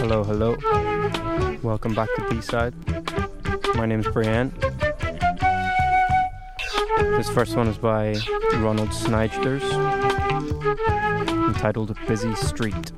Hello, hello. Welcome back to B-Side. My name is Brian. This first one is by Ronald Snijders, entitled Busy Street.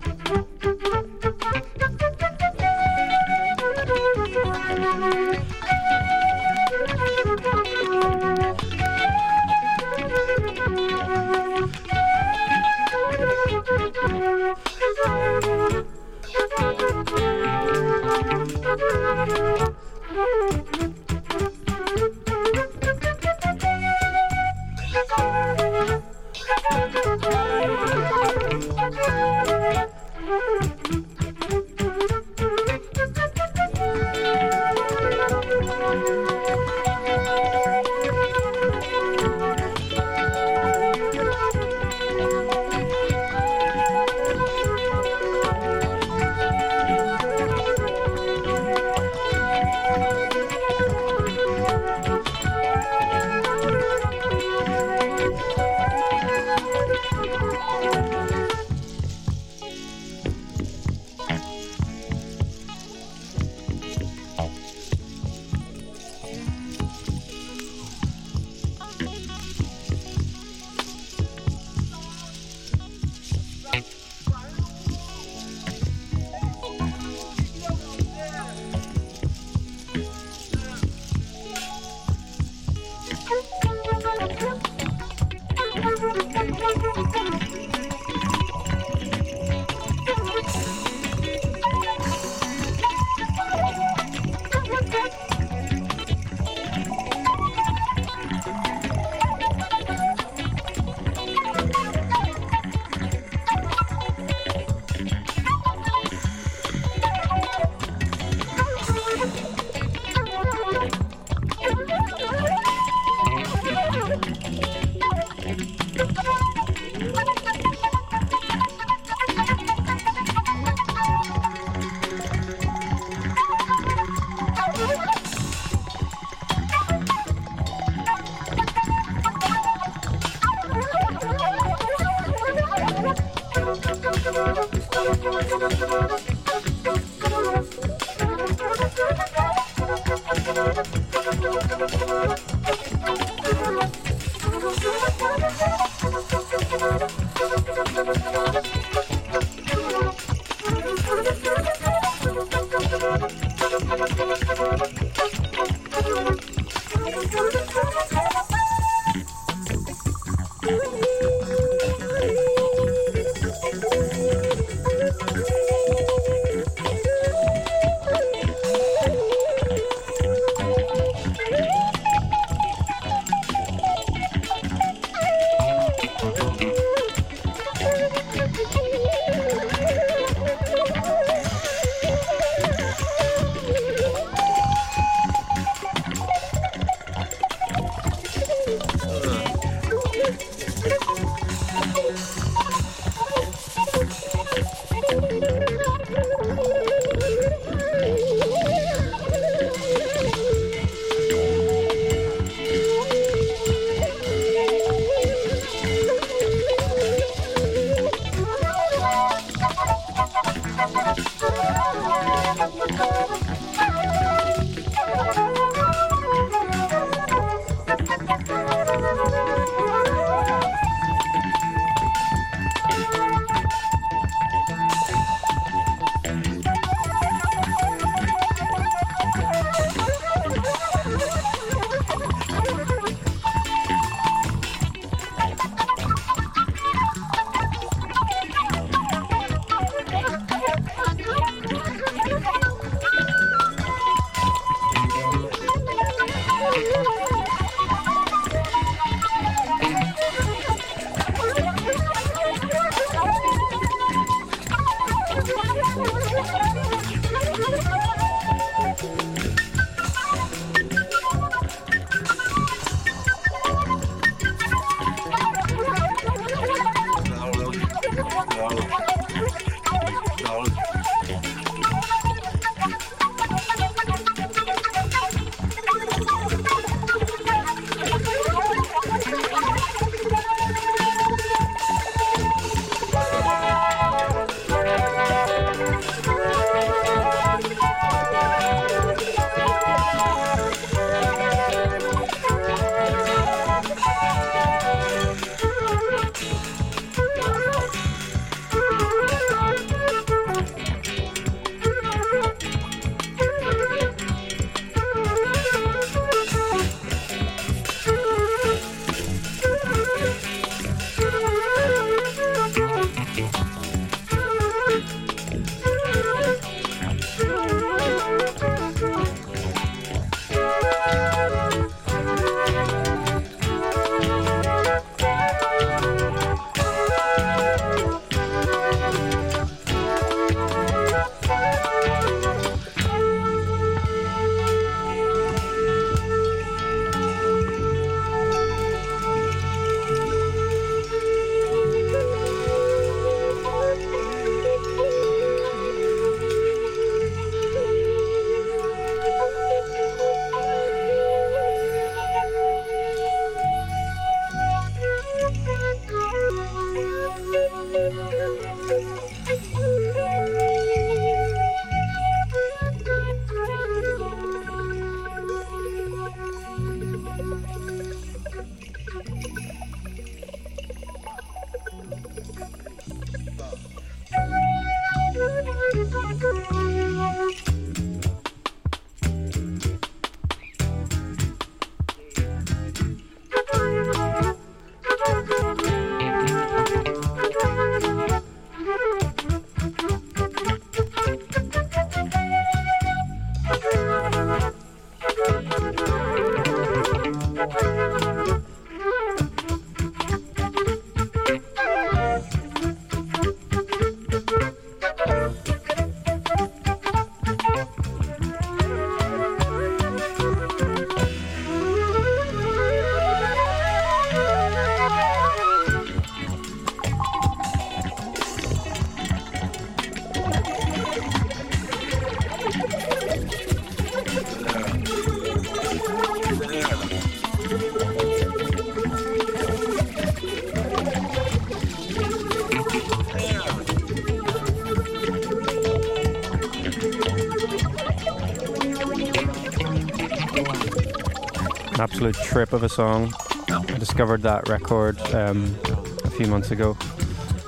Absolute trip of a song. I discovered that record um, a few months ago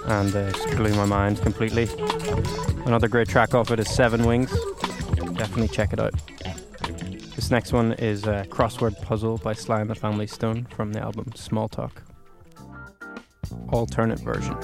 and uh, just blew my mind completely. Another great track off it is Seven Wings. Definitely check it out. This next one is a Crossword Puzzle by Sly and the Family Stone from the album Small Talk. Alternate version.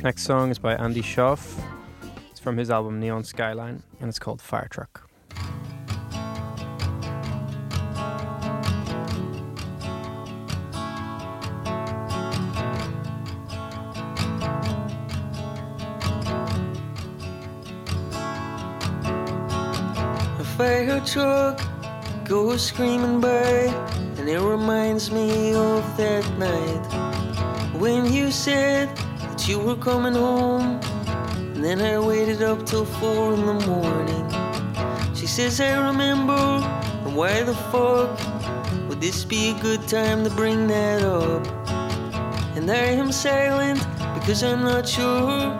This next song is by Andy Shauf. It's from his album Neon Skyline and it's called Fire Truck. A fire truck goes screaming by, and it reminds me of that night when you said you were coming home. And then I waited up till four in the morning. She says, I remember, and why the fuck would this be a good time to bring that up? And I am silent because I'm not sure.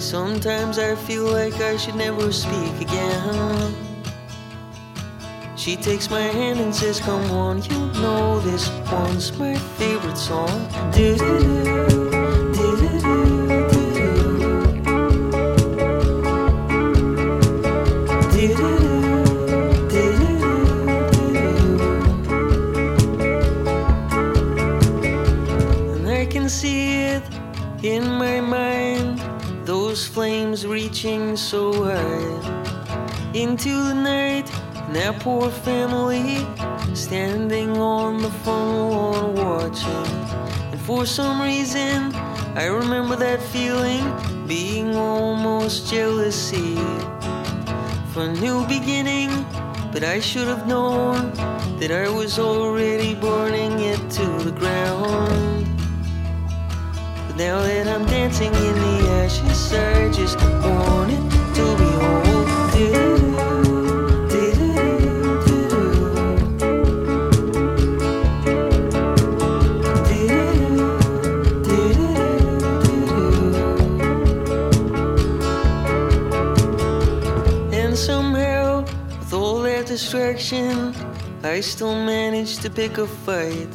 Sometimes I feel like I should never speak again. She takes my hand and says, Come on, you know this one's my favorite song. Do-do-do. In my mind, those flames reaching so high into the night. And that poor family standing on the phone watching. And for some reason, I remember that feeling being almost jealousy for a new beginning. But I should have known that I was already burning it to the ground. Now that I'm dancing in the ashes, I just want it to be. And somehow, with all that distraction, I still managed to pick a fight.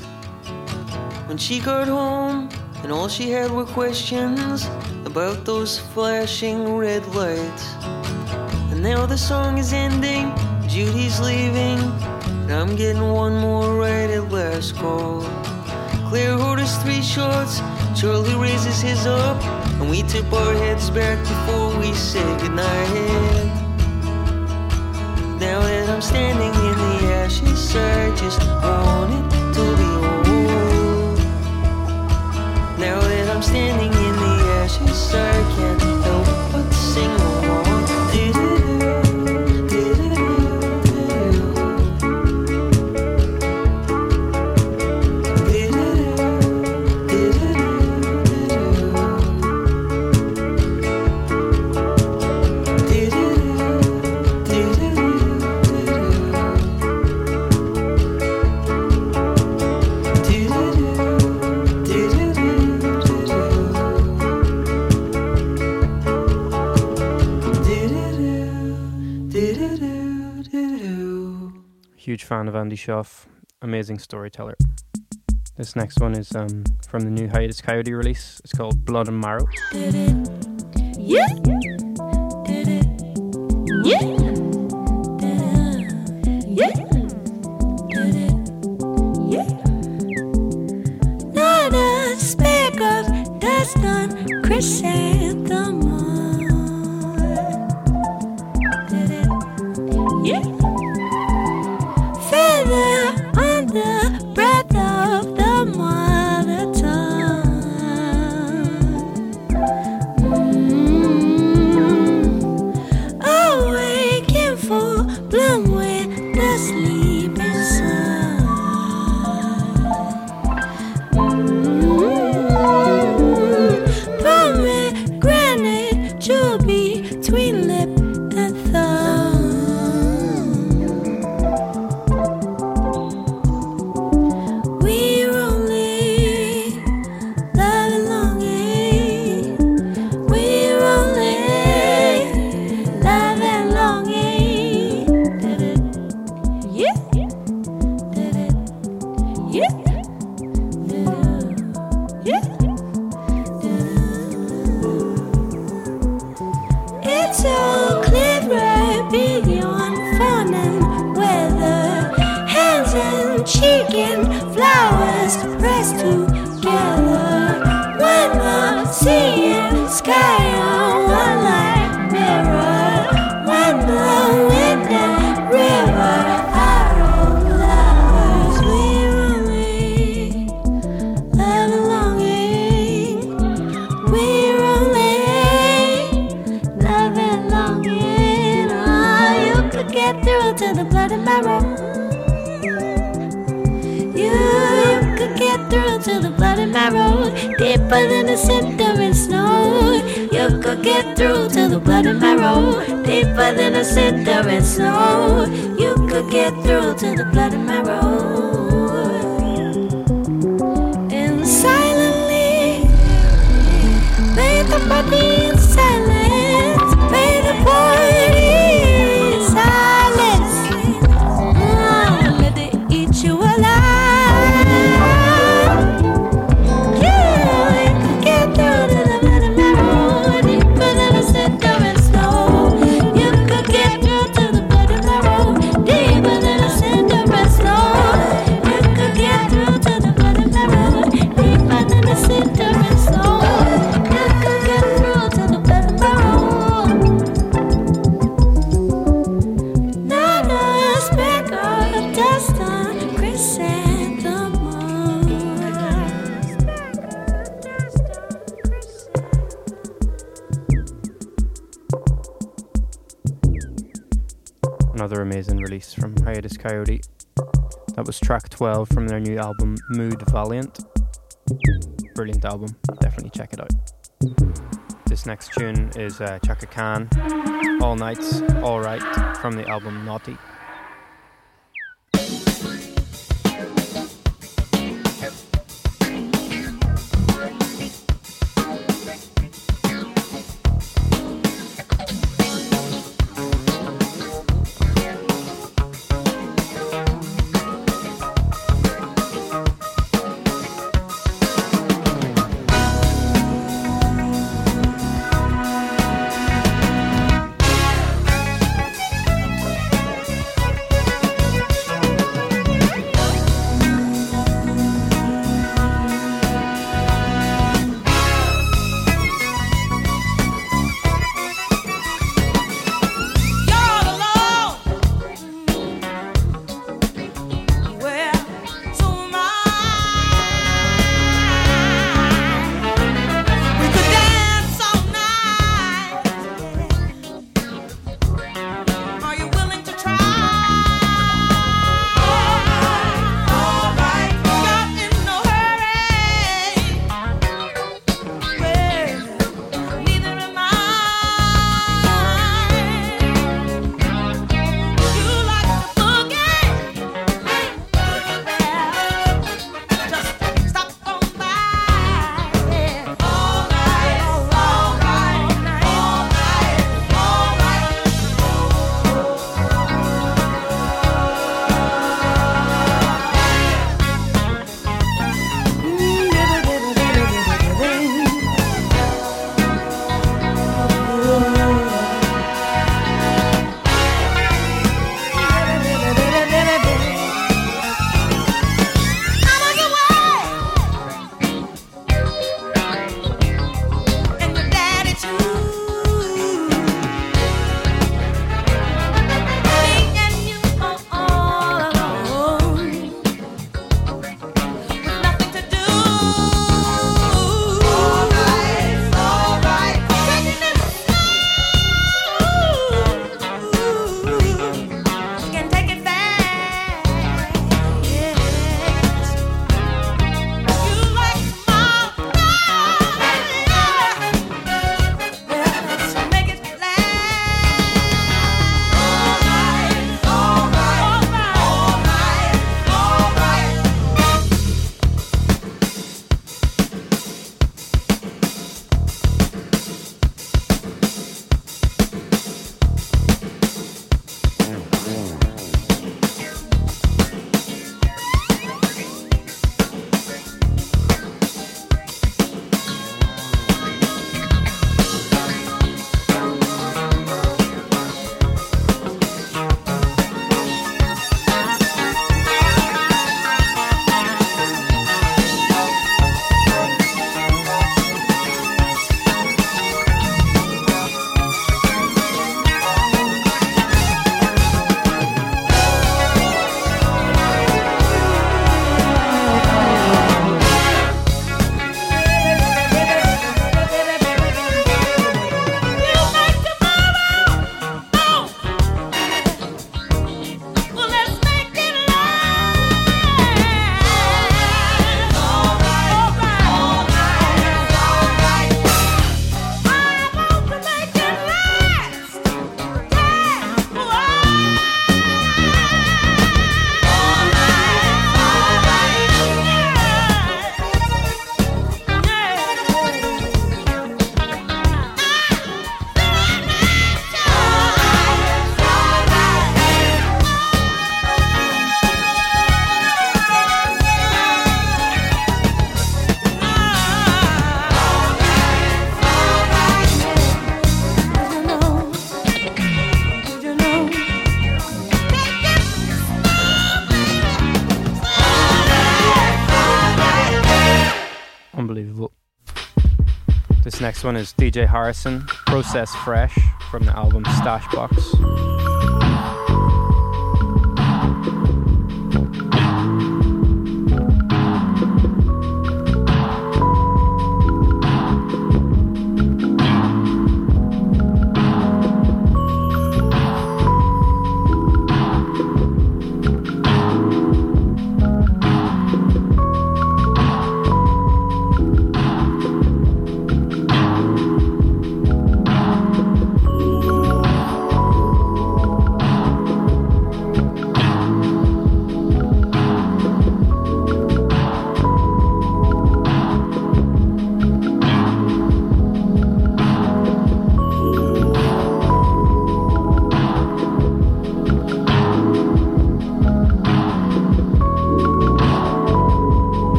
When she got home, and all she had were questions about those flashing red lights. And now the song is ending, Judy's leaving, and I'm getting one more right at last call. Claire orders three shots, Charlie raises his up, and we tip our heads back before we say goodnight. Now that I'm standing in the ashes, I just want it to be standing in the ashes, I can't help but sing along. Fan of Andy Shauf, amazing storyteller. This next one is um, from the new Hiatus Kaiyote release. It's called Blood and Marrow. Yeah. Yeah. Yeah. Deeper than the center in snow. You could get through to the blood and marrow, deeper than the center in snow. You could get through to the blood and marrow. And silently, lay the body amazing release from Hiatus Kaiyote. That was track 12 from their new album Mood Valiant. Brilliant album, definitely check it out. This next tune is uh, Chaka Khan, All Nights, Alright, from the album Naughty. Next one is DJ Harrison, Process Fresh from the album Stash Box.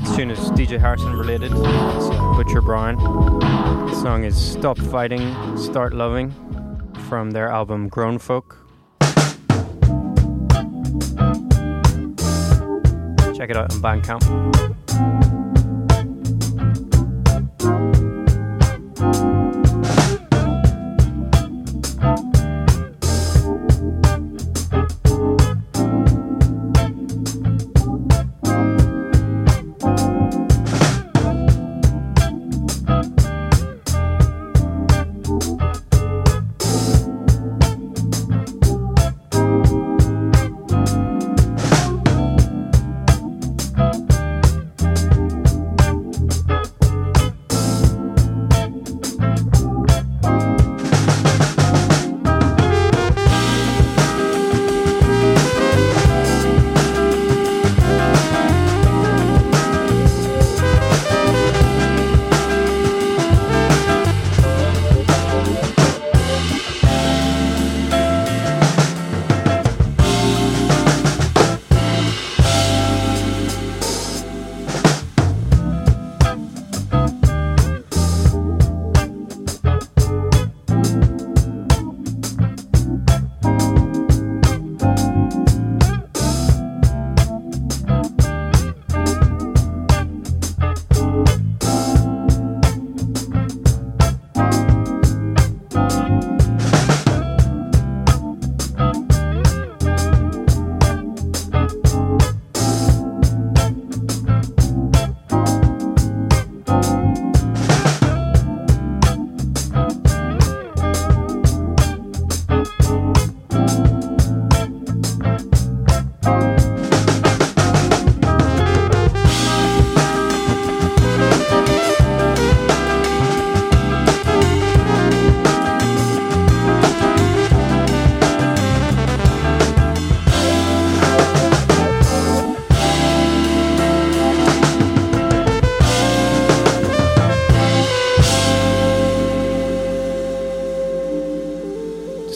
Next tune is DJ Harrison related. It's uh, Butcher Brown. The song is Stop Fighting, Start Loving from their album Grown Folk. Check it out on Bandcamp.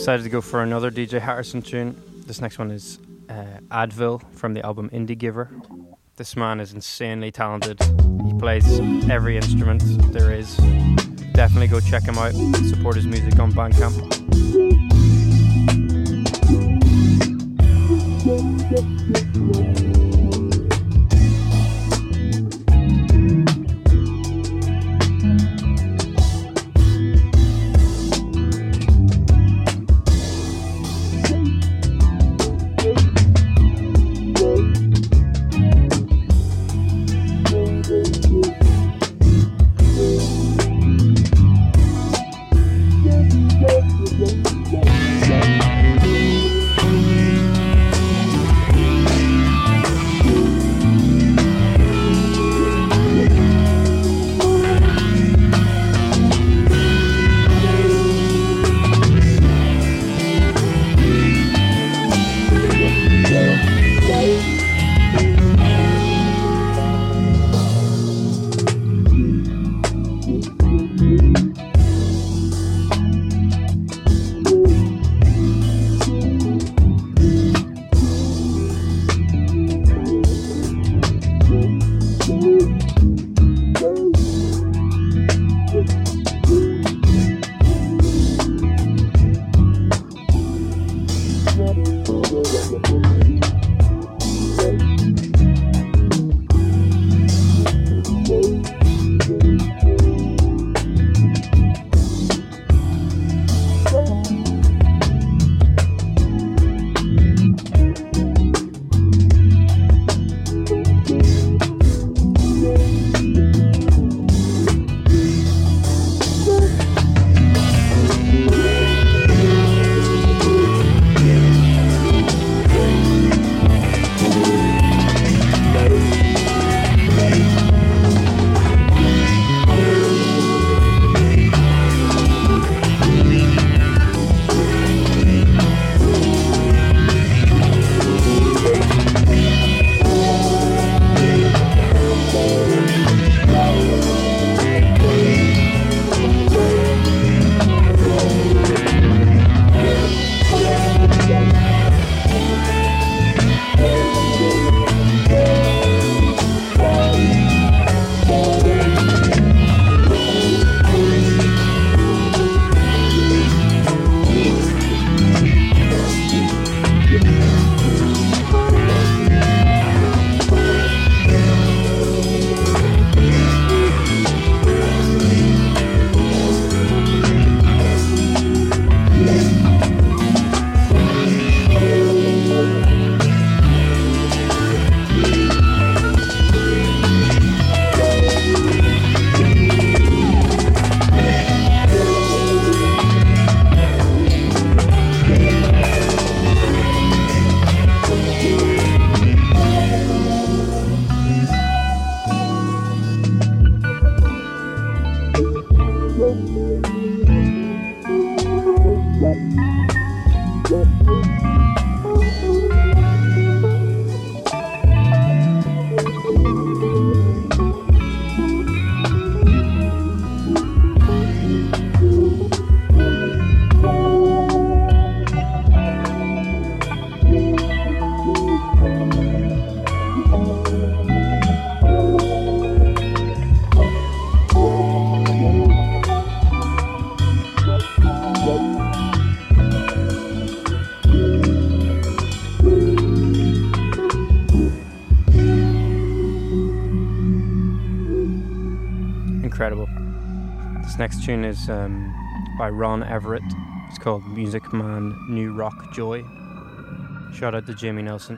Decided to go for another DJ Harrison tune. This next one is uh, Advil from the album Indie Giver. This man is insanely talented. He plays every instrument there is. Definitely go check him out. Support his music on Bandcamp. next tune is um, by Ron Everett. It's called Music Man New Rock Joy. Shout out to Jamie Nelson.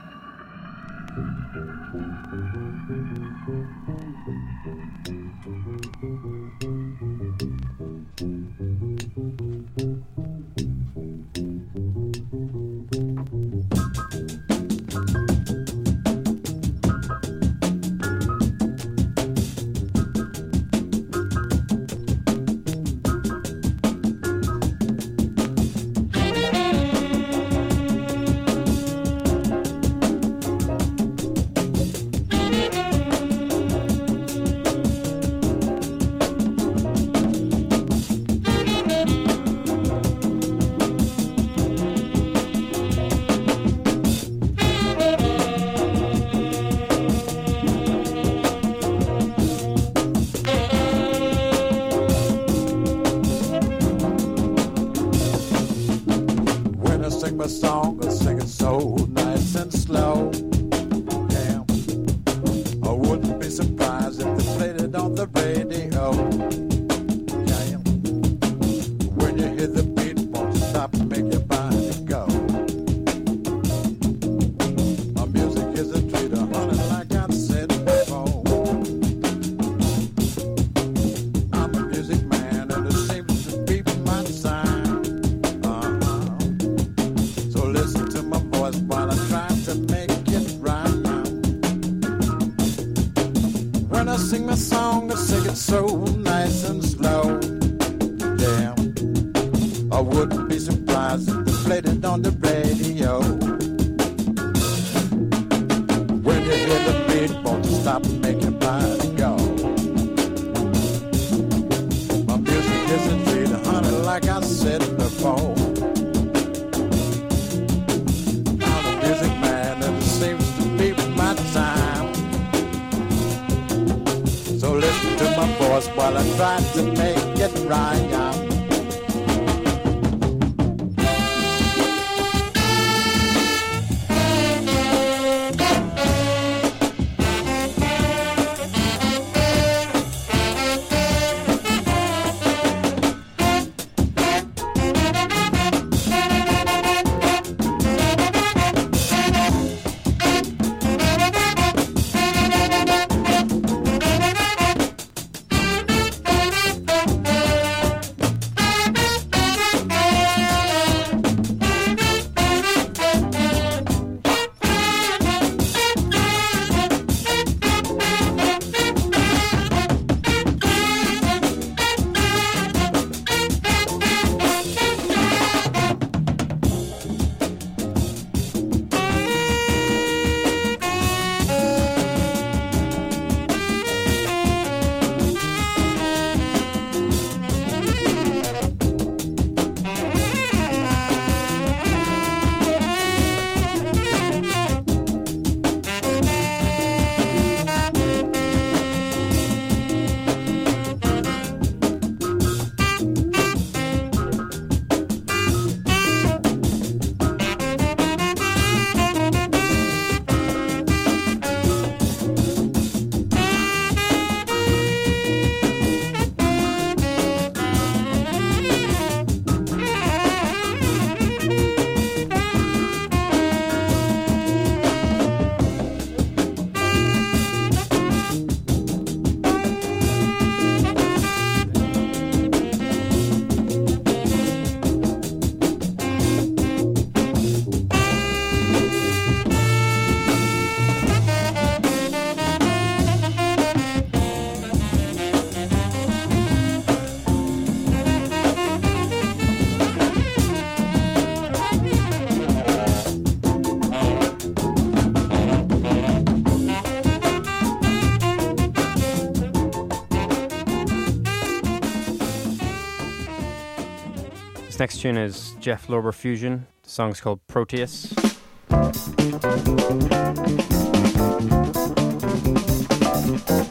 Next tune is Jeff Lorber Fusion. The song's called Proteus.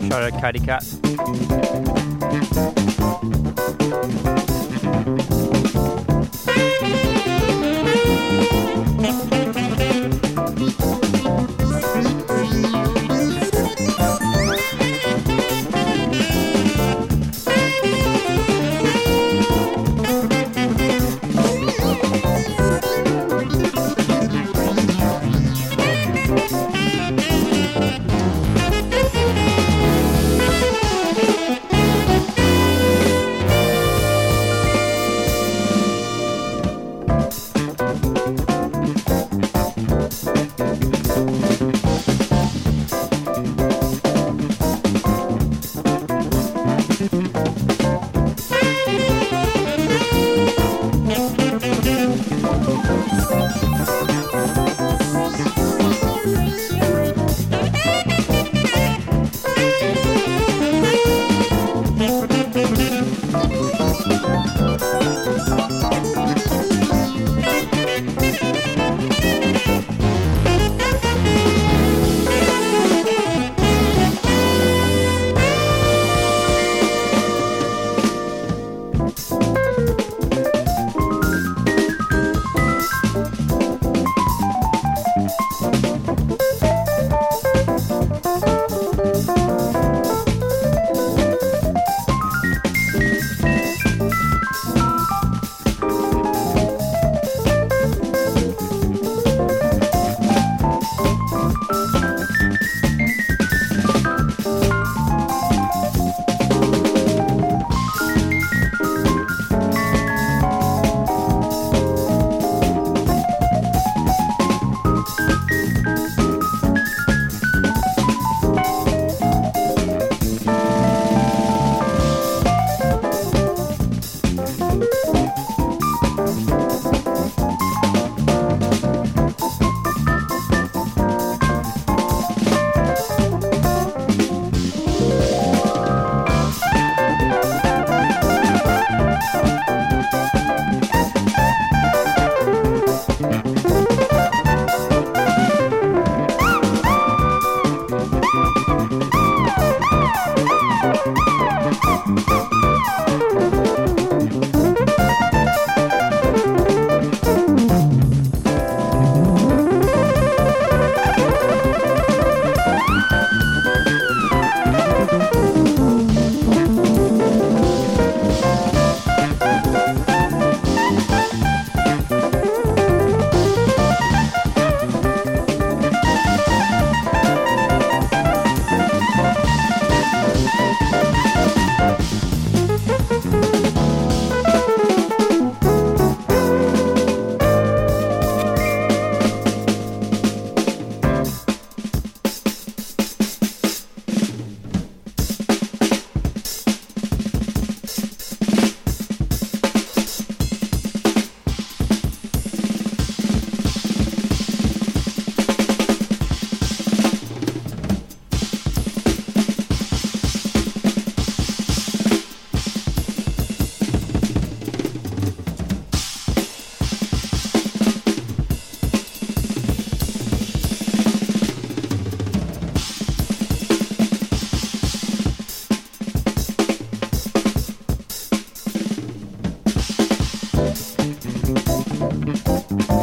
Shout out Caddy Cat.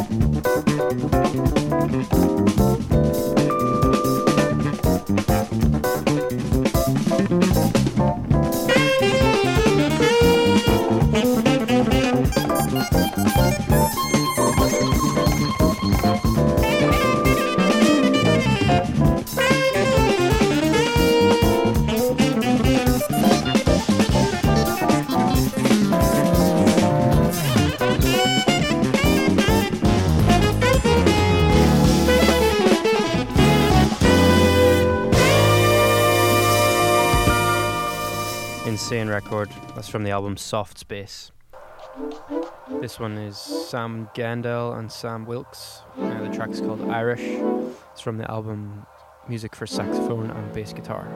Música from the album Soft Space. This one is Sam Gendel and Sam Wilkes. Uh, the track's called Irish. It's from the album Music for Saxophone and Bass Guitar.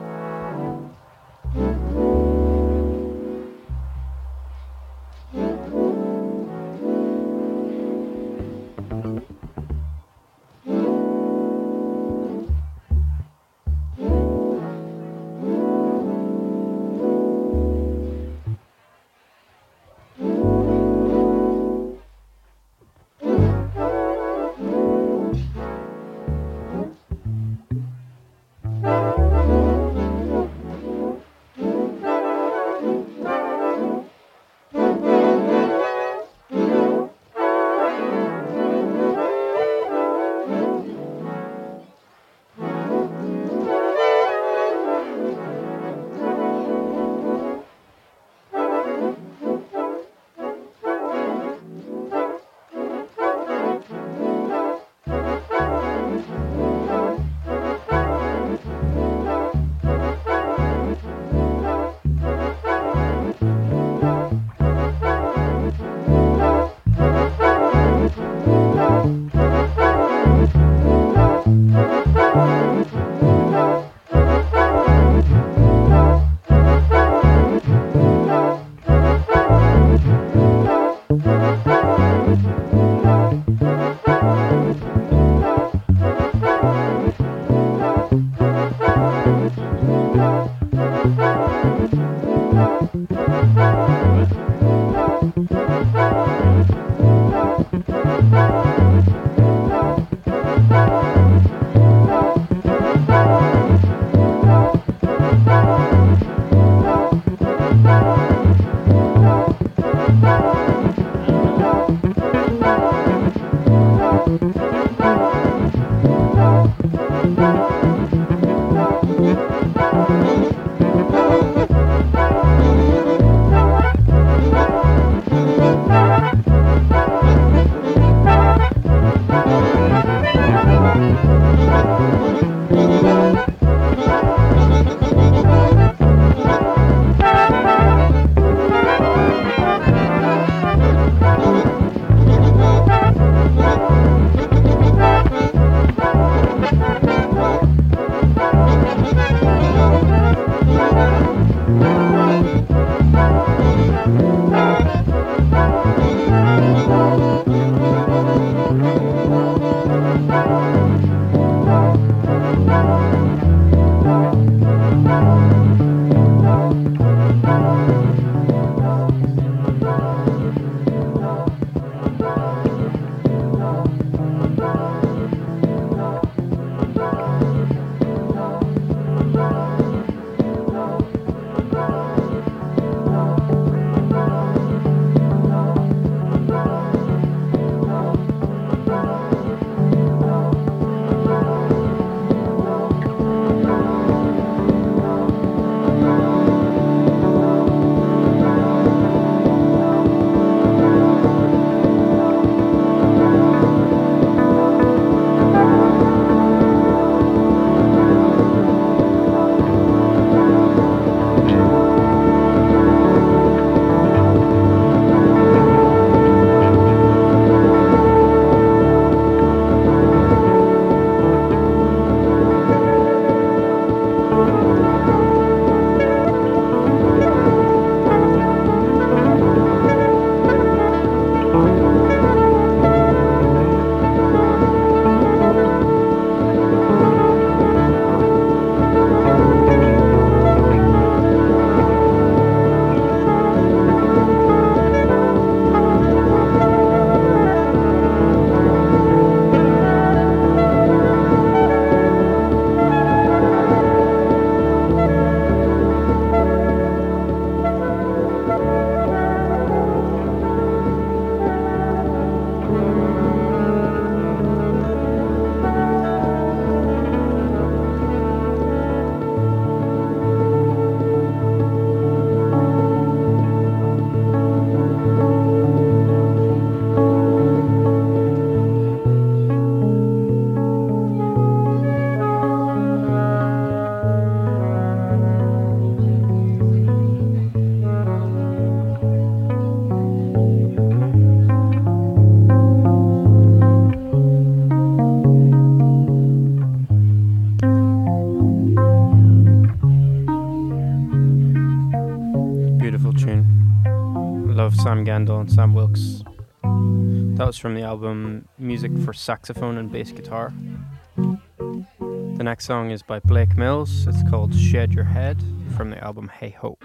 Gendel and Sam Wilkes. That was from the album Music for Saxophone and Bass Guitar. The next song is by Blake Mills. It's called Shed Your Head from the album Heigh Ho.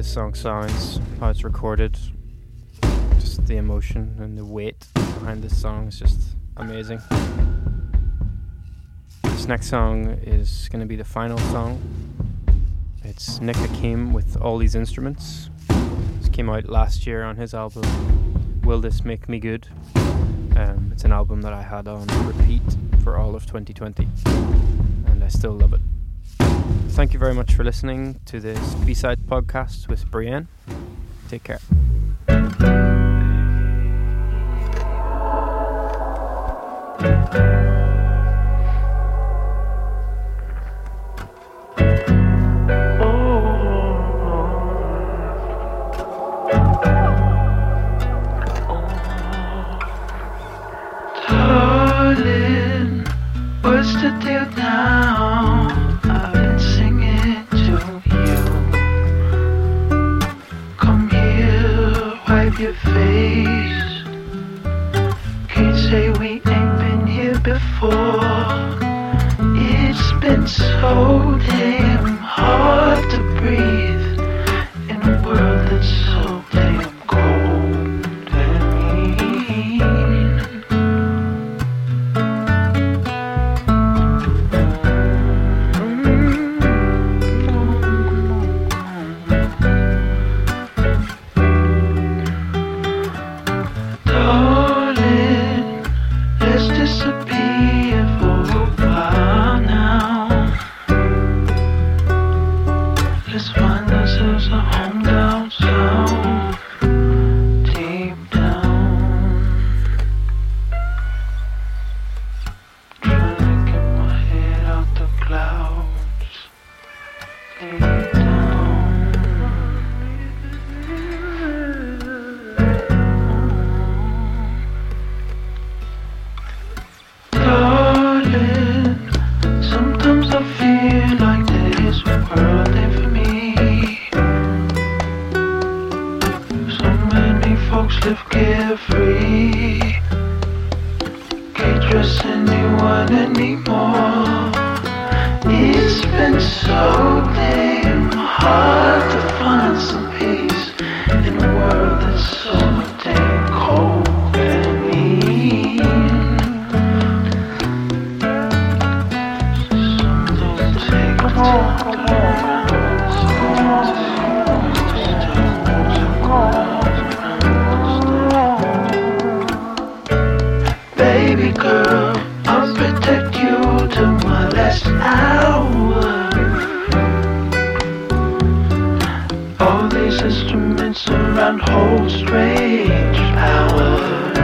This song sounds, how it's recorded, just the emotion and the weight behind this song is just amazing. This next song is going to be the final song. It's Nick Hakim with all these instruments. This came out last year on his album Will This Make Me Good? Um, it's an album that I had on repeat for all of 2020, and I still love it. Thank you very much for listening to this B side podcast with Brienne. Take care. Wipe your face. Can't say we ain't been here before. It's been so damn hard to breathe Baby girl, I'll protect you to my last hour. All these instruments around hold strange power.